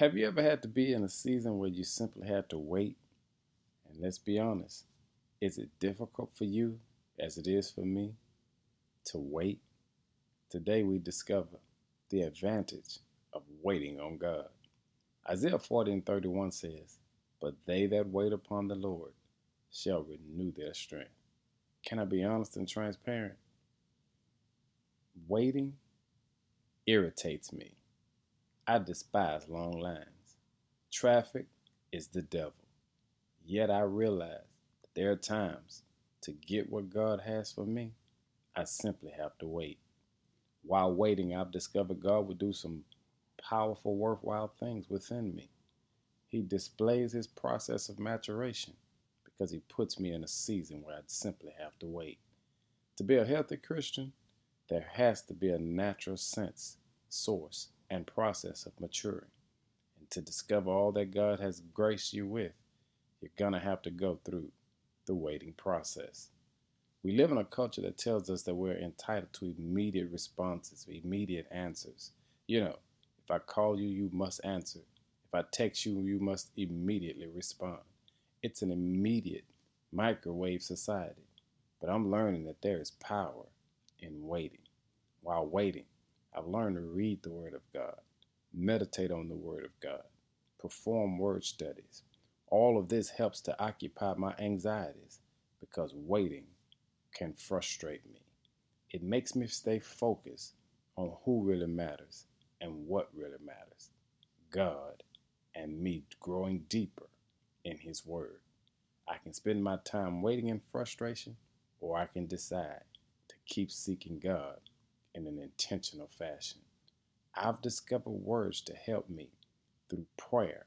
Have you ever had to be in a season where you simply had to wait? And let's be honest, is it difficult for you, as it is for me, to wait? Today we discover the advantage of waiting on God. Isaiah 40 and 31 says, But they that wait upon the Lord shall renew their strength. Can I be honest and transparent? Waiting irritates me. I despise long lines. Traffic is the devil. Yet I realize that there are times to get what God has for me, I simply have to wait. While waiting, I've discovered God will do some powerful, worthwhile things within me. He displays his process of maturation because he puts me in a season where I simply have to wait. To be a healthy Christian, there has to be a natural sense, source, and process of maturing. And to discover all that God has graced you with, you're going to have to go through the waiting process. We live in a culture that tells us that we're entitled to immediate responses, immediate answers. You know, if I call you, you must answer. If I text you, you must immediately respond. It's an immediate microwave society. But I'm learning that there is power in waiting. While waiting, I've learned to read the Word of God, meditate on the Word of God, perform word studies. All of this helps to occupy my anxieties because waiting can frustrate me. It makes me stay focused on who really matters and what really matters God and me growing deeper in His Word. I can spend my time waiting in frustration, or I can decide to keep seeking God in an intentional fashion. I've discovered words to help me through prayer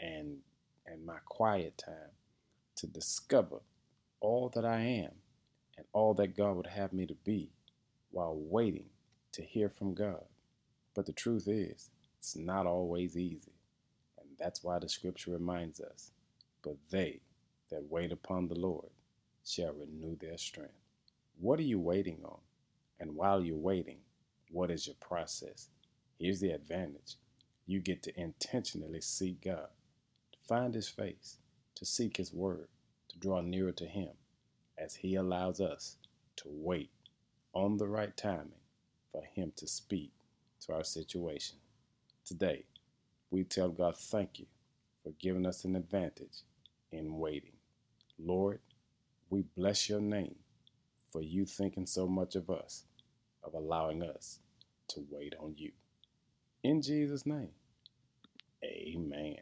and and my quiet time to discover all that I am and all that God would have me to be while waiting to hear from God. But the truth is, it's not always easy. And that's why the scripture reminds us, but they that wait upon the Lord shall renew their strength. What are you waiting on? And while you're waiting, what is your process? Here's the advantage you get to intentionally seek God, to find His face, to seek His word, to draw nearer to Him as He allows us to wait on the right timing for Him to speak to our situation. Today, we tell God thank you for giving us an advantage in waiting. Lord, we bless your name for you thinking so much of us, of allowing us to wait on you. In Jesus' name, amen.